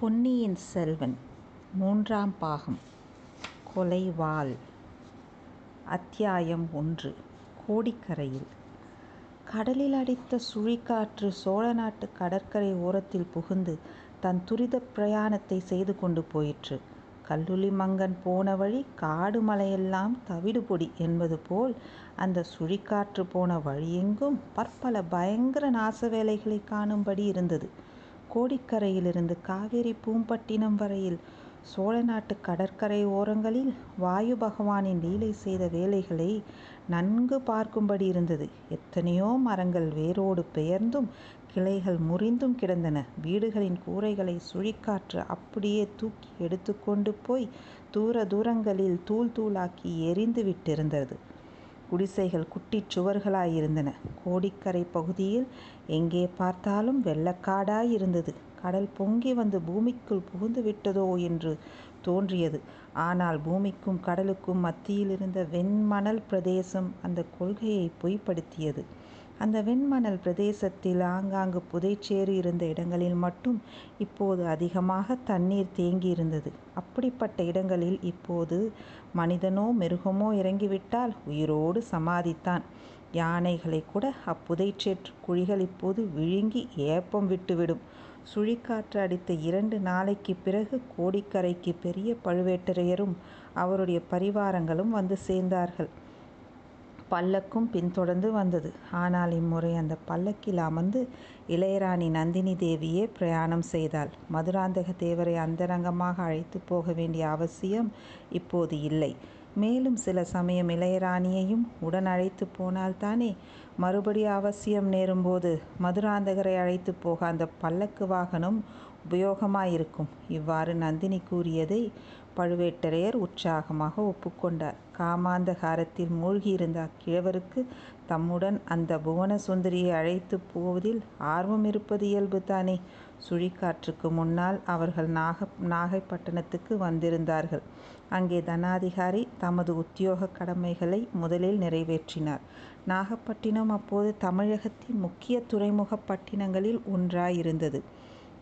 பொன்னியின் செல்வன் மூன்றாம் பாகம் கொலைவாள் அத்தியாயம் ஒன்று கோடிக்கரையில். கடலில் அடித்த சுழிக்காற்று சோழ நாட்டு கடற்கரை ஓரத்தில் புகுந்து தன் துரித பிரயாணத்தை செய்து கொண்டு போயிற்று. கல்லுளி மங்கன் போன வழி காடு மலையெல்லாம் தவிடுபொடி என்பது போல் அந்த சுழிக்காற்று போன வழியெங்கும் பற்பல பயங்கர நாச வேலைகளை காணும்படி இருந்தது. கோடிக்கரையிலிருந்து காவேரி பூம்பட்டினம் வரையில் சோழ நாட்டு கடற்கரை ஓரங்களில் வாயு பகவானின் லீலை செய்த வேலைகளை நன்கு பார்க்கும்படி இருந்தது. எத்தனையோ மரங்கள் வேரோடு பெயர்ந்தும் கிளைகள் முறிந்தும் கிடந்தன. வீடுகளின் கூரைகளை சுழிக்காற்று அப்படியே தூக்கி எடுத்துக்கொண்டு போய் தூர தூரங்களில் தூள் தூளாக்கி எரிந்து விட்டிருந்தது. குடிசைகள் குட்டிச் சுவர்களாயிருந்தன. கோடிக்கரை பகுதியில் எங்கே பார்த்தாலும் வெள்ளக்காடாயிருந்தது. கடல் பொங்கி வந்து பூமிக்குள் புகுந்து விட்டதோ என்று தோன்றியது. ஆனால் பூமிக்கும் கடலுக்கும் மத்தியில் இருந்த வெண்மணல் பிரதேசம் அந்த கொள்கையை பொய்ப்படுத்தியது. அந்த வெண்மணல் பிரதேசத்தில் ஆங்காங்கு புதைச்சேறு இருந்த இடங்களில் மட்டும் இப்போது அதிகமாக தண்ணீர் தேங்கியிருந்தது. அப்படிப்பட்ட இடங்களில் இப்போது மனிதனோ மிருகமோ இறங்கிவிட்டால் உயிரோடு சமாதித்தான். யானைகளை கூட அப்புதைச்சேற்று குழிகள் இப்போது விழுங்கி ஏப்பம் விட்டுவிடும். சுழிக்காற்று அடித்த இரண்டு நாளைக்கு பிறகு கோடிக்கரைக்கு பெரிய பழுவேட்டரையரும் அவருடைய பரிவாரங்களும் வந்து சேர்ந்தார்கள். பல்லக்கும் பின்தொடர்ந்து வந்தது. ஆனால் இம்முறை அந்த பல்லக்கில் அமர்ந்து இளையராணி நந்தினி தேவியே பிரயாணம் செய்தாள். மதுராந்தக தேவரை அந்தரங்கமாக அழைத்து போக வேண்டிய அவசியம் இப்போது இல்லை. மேலும் சில சமயம் இளையராணியையும் உடன் அழைத்து போனால்தானே மறுபடி அவசியம் நேரும்போது மதுராந்தகரை அழைத்து போக அந்த பல்லக்கு வாகனம் உபயோகமாயிருக்கும். இவ்வாறு நந்தினி கூறியதை பழுவேட்டரையர் உற்சாகமாக ஒப்புக்கொண்டார். காமாந்தகாரத்தில் மூழ்கியிருந்த அக்கிழவருக்கு தம்முடன் அந்த புவன சுந்தரியை அழைத்து போவதில் ஆர்வம் இருப்பது இயல்பு தானே சுழிக்காற்றுக்கு முன்னால் அவர்கள் நாக நாகைப்பட்டினத்துக்கு வந்திருந்தார்கள். அங்கே தனாதிகாரி தமது உத்தியோக கடமைகளை முதலில் நிறைவேற்றினார். நாகப்பட்டினம் அப்போது தமிழகத்தின் முக்கிய துறைமுக பட்டினங்களில் ஒன்றாயிருந்தது.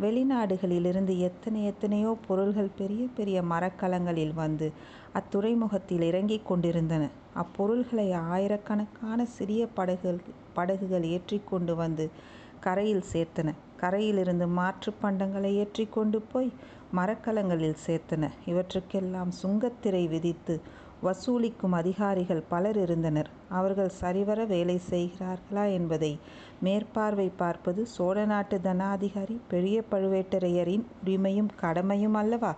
வெளிநாடுகளிலிருந்து எத்தனை எத்தனையோ பொருள்கள் பெரிய பெரிய மரக்கலங்களில் வந்து அத்துறைமுகத்தில் இறங்கிக் கொண்டிருந்தன. அப்பொருள்களை ஆயிரக்கணக்கான சிறிய படகுகள் படகுகள் ஏற்றிக்கொண்டு வந்து கரையில் சேர்த்தன. கரையிலிருந்து மாற்று பண்டங்களை ஏற்றி கொண்டு போய் மரக்கலங்களில் சேர்த்தன. இவற்றுக்கெல்லாம் சுங்கத்திரை விதித்து வசூலிக்கும் அதிகாரிகள் பலர் இருந்தனர். அவர்கள் சரிவர வேலை செய்கிறார்களா என்பதை மேற்பார்வை பார்ப்பது சோழ நாட்டு தனாதிகாரி பெரிய பழுவேட்டரையரின் உரிமையும் கடமையும் அல்லவா?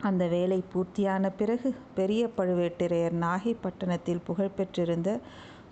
அந்த வேலை பூர்த்தியான பிறகு பெரிய பழுவேட்டரையர் நாகைப்பட்டினத்தில் புகழ்பெற்றிருந்த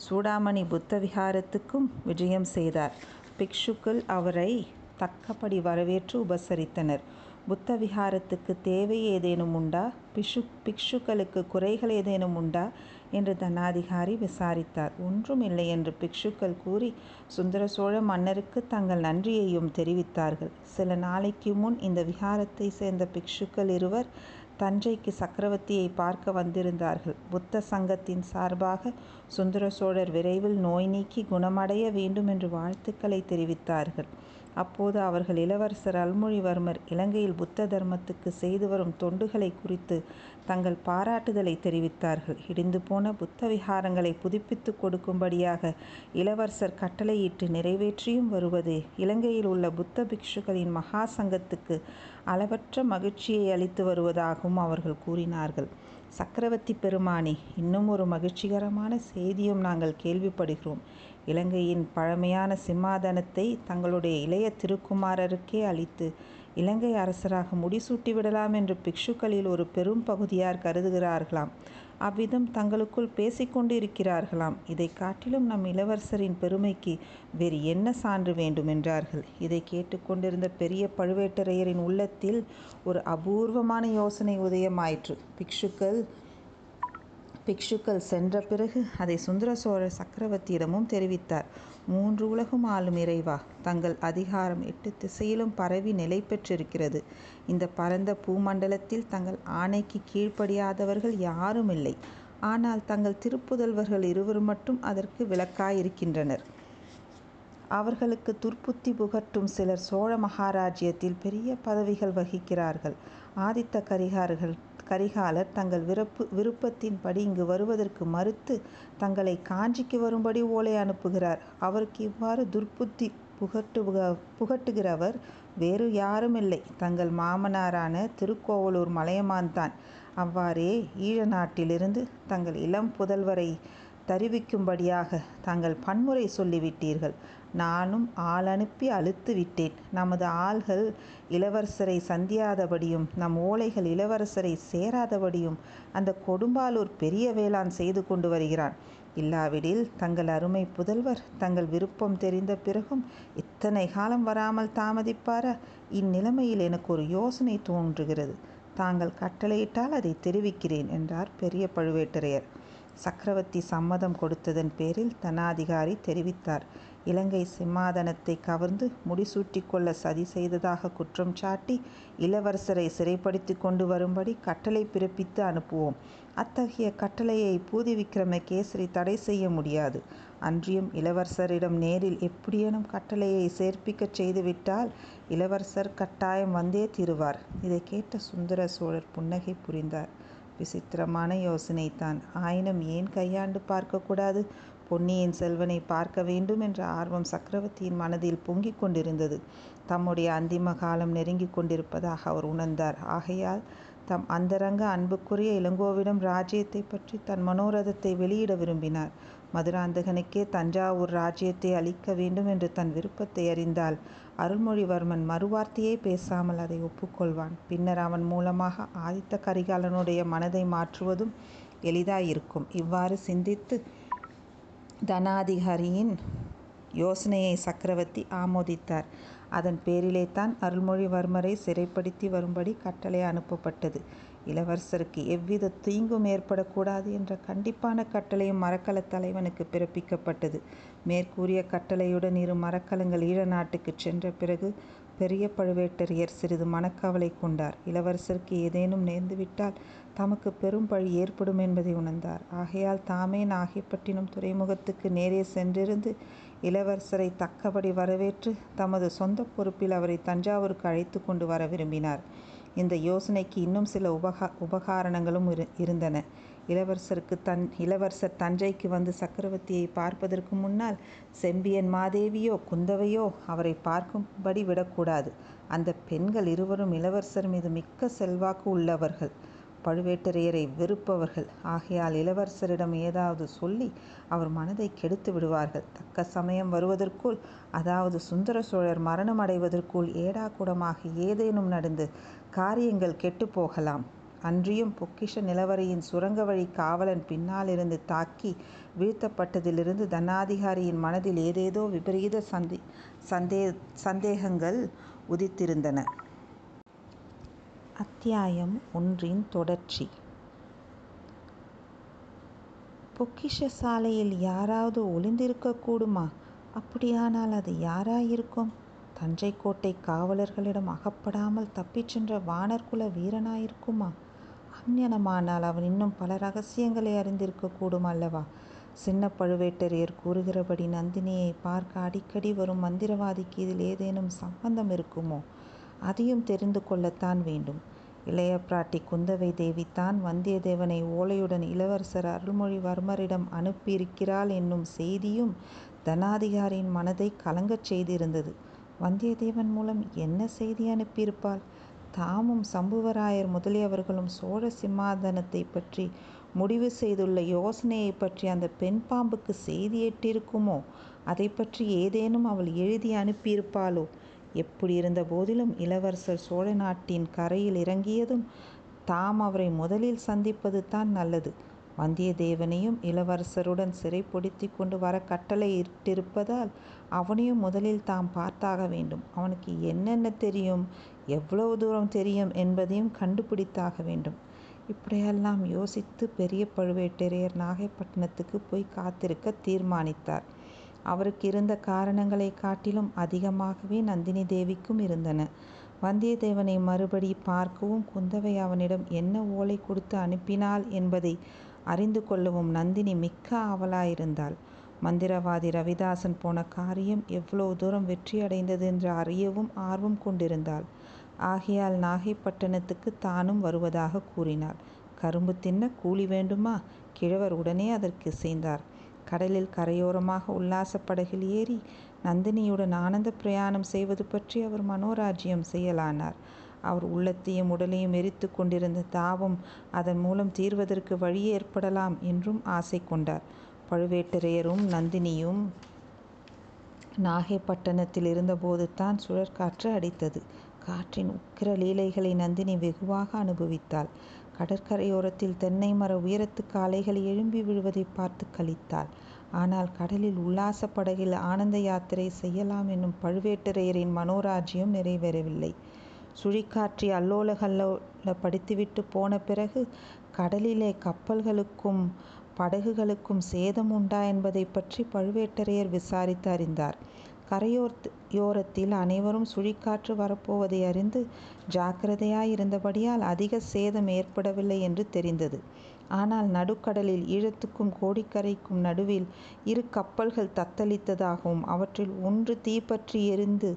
சூடாமணி புத்த விகாரத்துக்கும் விஜயம் செய்தார். பிக்ஷுக்கள் அவரை தக்கபடி வரவேற்று உபசரித்தனர். புத்த விகாரத்துக்கு தேவை ஏதேனும் உண்டா? பிஷு பிக்ஷுக்களுக்கு குறைகள் ஏதேனும் உண்டா? என்று தனாதிகாரி விசாரித்தார். ஒன்றும் இல்லை என்று பிக்ஷுக்கள் கூறி சுந்தர சோழ மன்னருக்கு தங்கள் நன்றியையும் தெரிவித்தார்கள். சில நாளைக்கு முன் இந்த விகாரத்தை சேர்ந்த பிக்ஷுக்கள் இருவர் தஞ்சைக்கு சக்கரவர்த்தியை பார்க்க வந்திருந்தார்கள். புத்த சங்கத்தின் சார்பாக சுந்தர சோழர் விரைவில் நோய் நீக்கி குணமடைய வேண்டும் என்று வாழ்த்துக்களை தெரிவித்தார்கள். அப்போது அவர்கள் இளவரசர் அல்மொழிவர்மர் இலங்கையில் புத்த தர்மத்துக்கு செய்து வரும் தொண்டுகளை குறித்து தங்கள் பாராட்டுதலை தெரிவித்தார்கள். இடிந்து போன புத்த விகாரங்களை புதுப்பித்து கொடுக்கும்படியாக இளவரசர் கட்டளையிட்டு நிறைவேற்றியும் வருவது இலங்கையில் உள்ள புத்த பிக்ஷுக்களின் மகா சங்கத்துக்கு அளவற்ற மகிழ்ச்சியை அளித்து வருவதாகவும் அவர்கள் கூறினார்கள். சக்கரவர்த்தி பெருமானே இன்னும் ஒரு மகிழ்ச்சிகரமான செய்தியும் நாங்கள் கேள்விப்படுகிறோம். இலங்கையின் பழமையான சிம்மாதனத்தை தங்களுடைய இளைய திருக்குமாரருக்கே அளித்து இலங்கை அரசராக முடிசூட்டி விடலாம் என்று பிக்ஷுக்களில் ஒரு பெரும் பகுதியார் கருதுகிறார்களாம். அவ்விதம் தங்களுக்குள் பேசிக்கொண்டு இருக்கிறார்களாம் இதை காட்டிலும் நம் இளவரசரின் பெருமைக்கு வேறு என்ன சான்று வேண்டும் என்றார்கள் இதை கேட்டுக்கொண்டிருந்த பெரிய பழுவேட்டரையரின் உள்ளத்தில் ஒரு அபூர்வமான யோசனை உதயமாயிற்று. பிக்ஷுக்கள் பிக்ஷுக்கள் சென்ற பிறகு அதை சுந்தர சோழ சக்கரவர்த்தியிடமும் தெரிவித்தார். மூன்று உலகும் ஆளும் இறைவா தங்கள் அதிகாரம் எட்டு திசையிலும் பரவி நிலை பெற்றிருக்கிறது. இந்த பரந்த பூமண்டலத்தில் தங்கள் ஆணைக்கு கீழ்ப்படியாதவர்கள் யாரும் இல்லை. ஆனால் தங்கள் திருப்புதல்வர்கள் இருவர் மட்டும் அதற்கு விளக்காயிருக்கின்றனர். அவர்களுக்கு துர்ப்புத்தி புகட்டும் சிலர் சோழ மகாராஜ்யத்தில் பெரிய பதவிகள் வகிக்கிறார்கள். ஆதித்த கரிகாரர்கள் கரிகாலர் தங்கள் விருப்பு விருப்பத்தின்படி இங்கு வருவதற்கு மறுத்து தங்களை காஞ்சிக்கு வரும்படி ஓலை அனுப்புகிறார். அவருக்கு இவ்வாறு துர்ப்புத்தி புகட்டுக புகட்டுகிறவர் வேறு யாருமில்லை. தங்கள் மாமனாரான திருக்கோவலூர் மலையமான் தான் அவ்வாறே ஈழ நாட்டிலிருந்து தங்கள் இளம் புதல்வரை தருவிக்கும்படியாக தாங்கள் பன்முறை சொல்லிவிட்டீர்கள். நானும் ஆள் அனுப்பி அழுத்து விட்டேன் நமது ஆள்கள் இளவரசரை சந்தியாதபடியும் நம் ஓலைகள் இளவரசரை சேராதபடியும் அந்த கொடும்பாலூர் பெரிய வேளாண் செய்து கொண்டு வருகிறான். இல்லாவிடில் தங்கள் அருமை புதல்வர் தங்கள் விருப்பம் தெரிந்த பிறகும் இத்தனை காலம் வராமல் தாமதிப்பாரா? இந்நிலைமையில் எனக்கு ஒரு யோசனை தோன்றுகிறது. தாங்கள் கட்டளையிட்டால் அதை தெரிவிக்கிறேன் என்றார் பெரிய பழுவேட்டரையர். சக்கரவர்த்தி சம்மதம் கொடுத்ததன் பேரில் தனாதிகாரி தெரிவித்தார். இலங்கை சிம்மாதனத்தை கவர்ந்து முடிசூட்டி கொள்ள சதி செய்ததாக குற்றம் சாட்டி இளவரசரை சிறைப்படுத்தி கொண்டு வரும்படி கட்டளை பிறப்பித்து அனுப்புவோம். அத்தகைய கட்டளையை பூதி விக்ரமகேசரி தடை செய்ய முடியாது. அன்றியும் இளவரசரிடம் நேரில் எப்படியேனும் கட்டளையை சேர்ப்பிக்கச் செய்துவிட்டால் இளவரசர் கட்டாயம் வந்தே தீருவார். இதை கேட்ட சுந்தர சோழர் புன்னகை புரிந்தார். விசித்திரமான யோசனைதான். ஆயினும் ஏன் கையாண்டு பார்க்கக்கூடாது? பொன்னியின் செல்வனை பார்க்க வேண்டும் என்ற ஆர்வம் சக்கரவர்த்தியின் மனதில் பொங்கிக் கொண்டிருந்தது. தம்முடைய அந்திம காலம் நெருங்கிக் கொண்டிருப்பதாக அவர் உணர்ந்தார். ஆகையால் தம் அந்தரங்க அன்புக்குரிய இளங்கோவிடம் ராஜ்யத்தை பற்றி தன் மனோரதத்தை வெளியிட விரும்பினார். மதுராந்தகனுக்கே தஞ்சாவூர் ராஜ்யத்தை அளிக்க வேண்டும் என்று தன் விருப்பத்தை அறிந்தால் அருள்மொழிவர்மன் மறுவார்த்தையே பேசாமல் அதை ஒப்புக்கொள்வான். பின்னர் அவன் மூலமாக ஆதித்த கரிகாலனுடைய மனதை மாற்றுவதும் எளிதாயிருக்கும். இவ்வாறு சிந்தித்து தனாதிகாரியின் யோசனையை சக்கரவர்த்தி ஆமோதித்தார். அதன் பேரிலே தான் அருள்மொழிவர்மரை சிறைப்படுத்தி வரும்படி கட்டளை அனுப்பப்பட்டது. இளவரசருக்கு எவ்வித தீங்கும் ஏற்படக்கூடாது என்ற கண்டிப்பான கட்டளையும் மரக்கல தலைவனுக்கு பிறப்பிக்கப்பட்டது. மேற்கூறிய கட்டளையுடன் இரு மரக்கலங்கள் ஈழ நாட்டுக்கு சென்ற பிறகு பெரிய பழுவேட்டரையர் சிறிது மனக்கவலை கொண்டார். இளவரசருக்கு ஏதேனும் நேர்ந்துவிட்டால் தமக்கு பெரும் பழி ஏற்படும் என்பதை உணர்ந்தார். ஆகையால் தாமே நாகைப்பட்டினம் துறைமுகத்துக்கு நேரே சென்றிருந்து இளவரசரை தக்கபடி வரவேற்று தமது சொந்த பொறுப்பில் அவரை தஞ்சாவூருக்கு அழைத்து கொண்டு வர விரும்பினார். இந்த யோசனைக்கு இன்னும் சில உபகா உபகாரணங்களும் இரு இருந்தன. இளவரசருக்கு தன் இளவரசர் தஞ்சைக்கு வந்து சக்கரவர்த்தியை பார்ப்பதற்கு முன்னால் செம்பியன் மாதேவியோ குந்தவையோ அவரை பார்க்கும்படி விடக்கூடாது. அந்த பெண்கள் இருவரும் இளவரசர் மீது மிக்க செல்வாக்கு உள்ளவர்கள். பழுவேட்டரையரை வெறுப்பவர்கள். ஆகையால் இளவரசரிடம் ஏதாவது சொல்லி அவர் மனதை கெடுத்து விடுவார்கள். தக்க சமயம் வருவதற்குள் அதாவது சுந்தர சோழர் மரணம் அடைவதற்குள் ஏடாகூடமாக ஏதேனும் நடந்து காரியங்கள் கெட்டுப் போகலாம் அன்றியும் பொக்கிஷ நிலவரையின் சுரங்க வழி காவலன் பின்னாலிருந்து தாக்கி வீழ்த்தப்பட்டதிலிருந்து தனாதிகாரியின் மனதில் ஏதேதோ விபரீத சந்தே சந்தே சந்தேகங்கள் உதித்திருந்தன. அத்தியாயம் ஒன்றின் தொடர்ச்சி. பொக்கிஷ சாலையில் யாராவது ஒளிந்திருக்கக்கூடுமா? அப்படியானால் அது யாராயிருக்கும்? தஞ்சை கோட்டை காவலர்களிடம் அகப்படாமல் தப்பிச் சென்ற வானர்குல வீரனாயிருக்குமா? அஞ்ஞனமானால் அவன் இன்னும் பல ரகசியங்களை அறிந்திருக்கக்கூடும் அல்லவா? சின்ன பழுவேட்டரையர் கூறுகிறபடி நந்தினியை பார்க்க அடிக்கடி வரும் மந்திரவாதிக்கு இதில் ஏதேனும் சம்பந்தம் இருக்குமோ? அதையும் தெரிந்து கொள்ளத்தான் வேண்டும். இளைய பிராட்டி குந்தவை தேவி தான் வந்தியத்தேவனை ஓலையுடன் இளவரசர் அருள்மொழிவர்மரிடம் அனுப்பியிருக்கிறாள் என்னும் செய்தியும் தனாதிகாரியின் மனதை கலங்கச் செய்திருந்தது. வந்தியத்தேவன் மூலம் என்ன செய்தி அனுப்பியிருப்பாள்? தாமும் சம்புவராயர் முதலியவர்களும் சோழ சிம்மாதனத்தை பற்றி முடிவு செய்துள்ள யோசனையை பற்றி அந்த பெண் பாம்புக்கு செய்தி எட்டிருக்குமோ அதை பற்றி ஏதேனும் அவள் எழுதி அனுப்பியிருப்பாளோ? எப்படி இருந்த போதிலும் இளவரசர் சோழ நாட்டின் கரையில் இறங்கியதும் தாம் அவரை முதலில் சந்திப்பது தான் நல்லது. வந்தியத்தேவனையும் இளவரசருடன் சிறைப்படுத்தி கொண்டு வர கட்டளை இட்டிருப்பதால் அவனையும் முதலில் தாம் பார்த்தாக வேண்டும். அவனுக்கு என்னென்ன தெரியும்? எவ்வளவு தூரம் தெரியும் என்பதையும் கண்டுபிடித்தாக வேண்டும். இப்படியெல்லாம் யோசித்து பெரிய பழுவேட்டரையர் நாகைப்பட்டினத்துக்கு போய் காத்திருக்க தீர்மானித்தார். அவருக்கு இருந்த காரணங்களை காட்டிலும் அதிகமாகவே நந்தினி தேவிக்கும் இருந்தன. வந்தியத்தேவனை மறுபடி பார்க்கவும் குந்தவை அவனிடம் என்ன ஓலை கொடுத்து அனுப்பினாள் என்பதை அறிந்து கொள்ளவும் நந்தினி மிக்க ஆவலாயிருந்தாள் மந்திரவாதி ரவிதாசன் போன காரியம் எவ்வளவு தூரம் வெற்றியடைந்தது என்று அறியவும் ஆர்வம் கொண்டிருந்தாள். ஆகையால் நாகைப்பட்டினத்துக்கு தானும் வருவதாக கூறினாள். கரும்பு தின்ன கூலி வேண்டுமா? கிழவர் உடனே அதற்கு இசைந்தார். கடலில் கரையோரமாக உல்லாசப்படகில் ஏறி நந்தினியுடன் ஆனந்த பிரயாணம் செய்வது பற்றி அவர் மனோராஜ்யம் செய்யலானார். அவர் உள்ளத்தையும் உடலையும் எரித்து கொண்டிருந்த தாவம் அதன் மூலம் தீர்வதற்கு வழி ஏற்படலாம் என்றும் ஆசை கொண்டார். பழுவேட்டரையரும் நந்தினியும் நாகைப்பட்டினத்தில் இருந்தபோதுதான் சுழற்காற்று அடித்தது. காற்றின் உக்கிர லீலைகளை நந்தினி வெகுவாக அனுபவித்தாள். கடற்கரையோரத்தில் தென்னை மர உயரத்துக்கு அலைகள் எழும்பி விழுவதை பார்த்து கழித்தாள் ஆனால் கடலில் உல்லாசப் படகில் ஆனந்த யாத்திரை செய்யலாம் என்னும் பழுவேட்டரையரின் மனோராஜ்யம் நிறைவேறவில்லை. சுழிக்காற்றை அல்லோல கல்லோலப்படுத்திவிட்டுப் போன பிறகு கடலிலே கப்பல்களுக்கும் படகுகளுக்கும் சேதம் உண்டா என்பதைப் பற்றி பழுவேட்டரையர் விசாரித்து அறிந்தார். கரையோரத்தில் அனைவரும் சுழிக்காற்று வரப்போவதை அறிந்து ஜாக்கிரதையாய் இருந்தபடியால் அதிக சேதம் ஏற்படவில்லை என்று தெரிந்தது. ஆனால் நடுக்கடலில் ஈழத்துக்கும் கோடிக்கரைக்கும் நடுவில் இரு கப்பல்கள் தத்தளித்ததாகவும் அவற்றில் ஒன்று தீப்பற்றி எரிந்து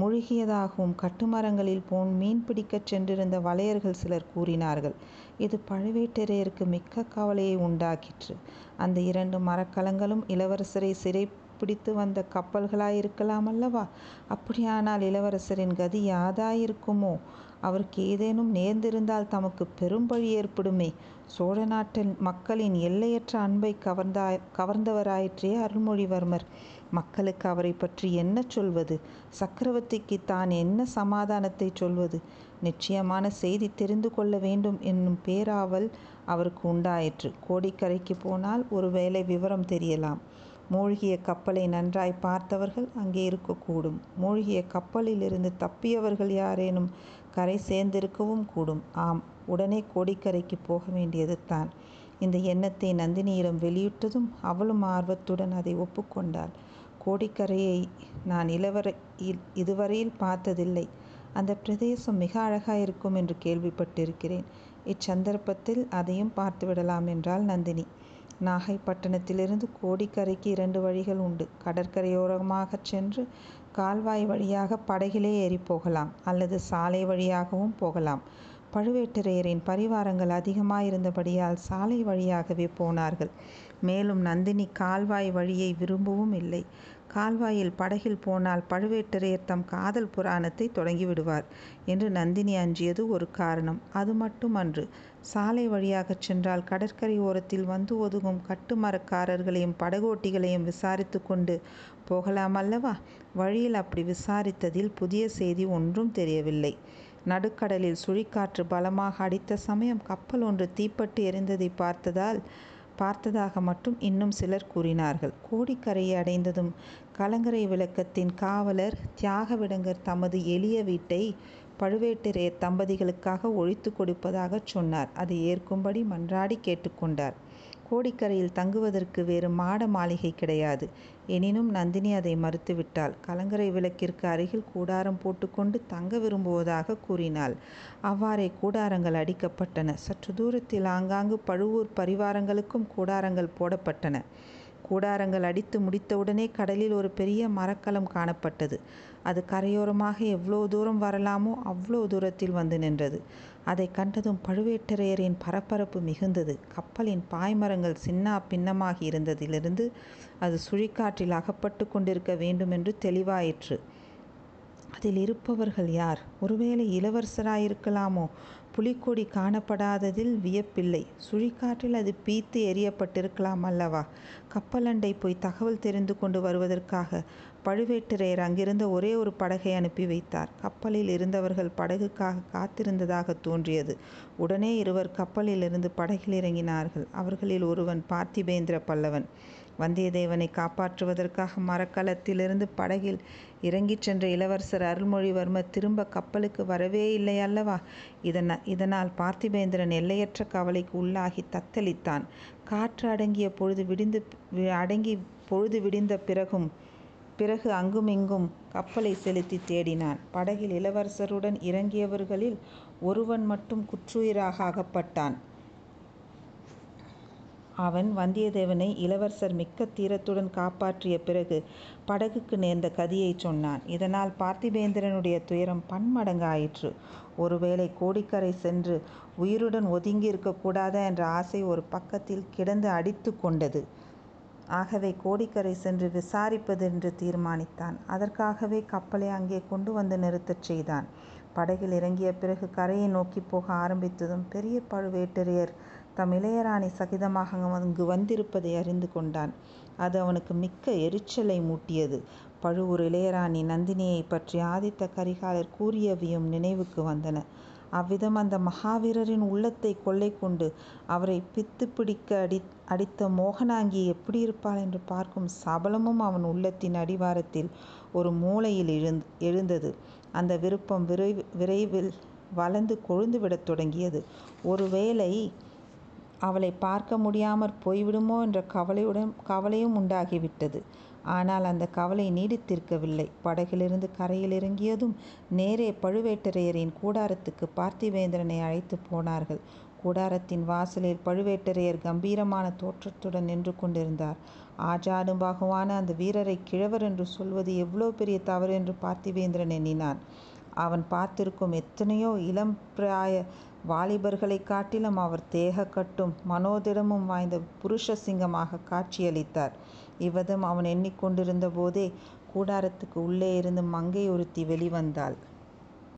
முழுகியதாகவும் கட்டுமரங்களில் மீன் பிடிக்கச் சென்றிருந்த வலையர்கள் சிலர் கூறினார்கள். இது பழுவேட்டரையருக்கு மிக்க கவலையை உண்டாக்கிற்று. அந்த இரண்டு மரக்கலங்களும் இளவரசரைச் சிறைப்பிடித்து வந்த கப்பல்களாயிருக்கலாம் அல்லவா? அப்படியானால் இளவரசரின் கதி யாதாயிருக்குமோ? அவருக்கு ஏதேனும் நேர்ந்திருந்தால் தமக்கு பெரும் பழி ஏற்படுமே. சோழ நாட்டு மக்களின் எல்லையற்ற அன்பை கவர்ந்தா கவர்ந்தவராயிற்றே அருள்மொழிவர்மர். மக்களுக்கு அவரை பற்றி என்ன சொல்வது? சக்கரவர்த்திக்கு தான் என்ன சமாதானத்தை சொல்வது? நிச்சயமான செய்தி தெரிந்து கொள்ள வேண்டும் என்னும் பேராவல் அவருக்கு உண்டாயிற்று. கோடிக்கரைக்கு போனால் ஒருவேளை விவரம் தெரியலாம். மூழ்கிய கப்பலை நன்றாய் பார்த்தவர்கள் அங்கே இருக்கக்கூடும். மூழ்கிய கப்பலிலிருந்து தப்பியவர்கள் யாரேனும் கரை சேர்ந்திருக்கவும் கூடும். ஆம், உடனே கோடிக்கரைக்குப் போக வேண்டியதுதான். இந்த எண்ணத்தை நந்தினியிடம் வெளியிட்டதும் அவளும் ஆர்வத்துடன் அதை ஒப்புக்கொண்டாள் கோடிக்கரையை நான் இதுவரையில் பார்த்ததில்லை. அந்த பிரதேசம் மிக அழகாயிருக்கும் என்று கேள்விப்பட்டிருக்கிறேன். இச்சந்தர்ப்பத்தில் அதையும் பார்த்துவிடலாம் என்றாள் நந்தினி. நாகைப்பட்டினத்திலிருந்து கோடிக்கரைக்கு இரண்டு வழிகள் உண்டு. கடற்கரையோரமாகச் சென்று கால்வாய் வழியாக படகிலே ஏறிப் போகலாம். அல்லது சாலை வழியாகவும் போகலாம். பழுவேட்டரையரின் பரிவாரங்கள் அதிகமாயிருந்தபடியால் சாலை வழியாகவே போனார்கள். மேலும் நந்தினி கால்வாய் வழியை விரும்பவும் இல்லை. கால்வாயில் படகில் போனால் பழுவேட்டரையர் தம் காதல் புராணத்தைத் தொடங்கிவிடுவார் என்று நந்தினி அஞ்சியது ஒரு காரணம். அது மட்டுமன்று. சாலை வழியாகச் சென்றால் கடற்கரை ஓரத்தில் வந்து ஒதுங்கும் கட்டுமரக்காரர்களையும் படகோட்டிகளையும் விசாரித்துக் கொண்டு போகலாமல்லவா? வழியில் அப்படி விசாரித்ததில் புதிய செய்தி ஒன்றும் தெரியவில்லை. நடுக்கடலில் சுழிக்காற்று பலமாக அடித்த சமயம் கப்பல் ஒன்று தீப்பட்டு எரிந்ததைப் பார்த்ததாக மட்டும் இன்னும் சிலர் கூறினார்கள். கோடிக்கரையை அடைந்ததும் கலங்கரை விளக்கத்தின் காவலர் தியாகவிடங்கர் தமது எளிய வீட்டை பழுவேட்டரையர் தம்பதிகளுக்காக ஒழித்துக் கொடுப்பதாகச் சொன்னார். அதை ஏற்கும்படி மன்றாடி கேட்டுக்கொண்டார் கோடிக்கரையில் தங்குவதற்கு வேறு மாட மாளிகை கிடையாது. எனினும் நந்தினி அதை மறுத்துவிட்டாள். கலங்கரை விளக்கிற்கு அருகில் கூடாரம் போட்டுக்கொண்டு தங்க விரும்புவதாக கூறினாள். அவ்வாறே கூடாரங்கள் அடிக்கப்பட்டன. சற்று தூரத்தில் ஆங்காங்கு பழுவூர் பரிவாரங்களுக்கும் கூடாரங்கள் போடப்பட்டன. கூடாரங்கள் அடித்து முடித்தவுடனே கடலில் ஒரு பெரிய மரக்கலம் காணப்பட்டது. அது கரையோரமாக எவ்வளோ தூரம் வரலாமோ அவ்வளோ தூரத்தில் வந்து நின்றது. அதை கண்டதும் பழுவேட்டரையரின் பரபரப்பு மிகுந்தது. கப்பலின் பாய்மரங்கள் சின்னா பின்னமாகியிருந்ததிலிருந்து அது சுழிக்காற்றில் அகப்பட்டு கொண்டிருக்க வேண்டுமென்று தெளிவாயிற்று. அதில் இருப்பவர்கள் யார்? ஒருவேளை இளவரசராயிருக்கலாமோ? புலிக்கொடி காணப்படாததில் வியப்பில்லை. சுழிக்காற்றில் அது பீத்து எறியப்பட்டிருக்கலாம் அல்லவா? கப்பலண்டை போய் தகவல் தெரிந்து கொண்டு வருவதற்காக பழுவேட்டரையர் அங்கிருந்த ஒரே ஒரு படகை அனுப்பி வைத்தார். கப்பலில் இருந்தவர்கள் படகுக்காக காத்திருந்ததாக தோன்றியது. உடனே இருவர் கப்பலிலிருந்து படகில் இறங்கினார்கள். அவர்களில் ஒருவன் பார்த்திபேந்திர பல்லவன். வந்தியத்தேவனை காப்பாற்றுவதற்காக மரக்கலத்திலிருந்து படகில் இறங்கிச் சென்ற இளவரசர் அருள்மொழிவர்மர் திரும்ப கப்பலுக்கு வரவே இல்லை அல்லவா? இதனால் பார்த்திபேந்திரன் எல்லையற்ற கவலைக்கு உள்ளாகித் தத்தளித்தான். காற்று அடங்கிய பொழுது விடிந்து அடங்கி பொழுது விடிந்த பிறகும் பிறகு அங்குமிங்கும் கப்பலை செலுத்தித் தேடினான். படகில் இளவரசருடன் இறங்கியவர்களில் ஒருவன் மட்டும் குற்றுயிராக அகப்பட்டான். அவன் வந்தியத்தேவனை இளவரசர் மிக்க தீரத்துடன் காப்பாற்றிய பிறகு படகுக்கு நேர்ந்த கதியைச் சொன்னான். இதனால் பார்த்திபேந்திரனுடைய துயரம் பன்மடங்காயிற்று. ஒருவேளை கோடிக்கரை சென்று உயிருடன் ஒதுங்கி கூடாதா என்ற ஆசை ஒரு பக்கத்தில் கிடந்து அடித்துக் கொண்டது. ஆகவே கோடிக்கரை சென்று விசாரிப்பது என்று தீர்மானித்தான். அதற்காகவே கப்பலை அங்கே கொண்டு வந்து நிறுத்தச் செய்தான். படகில் இறங்கிய பிறகு கரையை நோக்கிப் போக ஆரம்பித்ததும் பெரிய பழுவேட்டரையர் தம் இளையராணி சகிதமாக அங்கு வந்திருப்பதை அறிந்து கொண்டான். அது அவனுக்கு மிக்க எரிச்சலை மூட்டியது. பழுவூர் இளையராணி நந்தினியைப் பற்றி ஆதித்த கரிகாலர் கூறியவையும் நினைவுக்கு வந்தன. அவ்விதம் அந்த மகாவீரரின் உள்ளத்தை கொள்ளை கொண்டு அவரை பித்து பிடிக்க அடி அடித்த மோகனாங்கி எப்படி இருப்பாள் என்று பார்க்கும் சபலமும் அவன் உள்ளத்தின் அடிவாரத்தில் ஒரு மூலையில் எழுந் எழுந்தது. அந்த விருப்பம் விரைவு விரைவில் வளர்ந்து கொழுந்துவிடத் தொடங்கியது. ஒருவேளை அவளை பார்க்க முடியாமற் போய்விடுமோ என்ற கவலையுடன் கவலையும் உண்டாகிவிட்டது. ஆனால் அந்தக் கவலை நீடித்திருக்கவில்லை. படகிலிருந்து கரையில் இறங்கியதும் நேரே பழுவேட்டரையரின் கூடாரத்துக்குப் பார்த்திபேந்திரனை அழைத்துப் போனார்கள். கூடாரத்தின் வாசலில் பழுவேட்டரையர் கம்பீரமான தோற்றத்துடன் நின்று கொண்டிருந்தார். ஆஜானுபாகுவான அந்த வீரரைக் கிழவர் என்று சொல்வது எவ்வளவு பெரிய தவறு என்று பார்த்திபேந்திரன் எண்ணினான். அவன் பார்த்திருக்கும் எத்தனையோ இளம் பிராய வாலிபர்களைக் காட்டிலும் அவர் தேகக்கட்டும் மனோதிடமும் வாய்ந்த புருஷ சிங்கமாகக் காட்சியளித்தார். இவ்விதம் அவன் எண்ணிக் கொண்டிருந்த போதே கூடாரத்துக்கு உள்ளே இருந்து மங்கை ஒருத்தி வெளிவந்தாள்.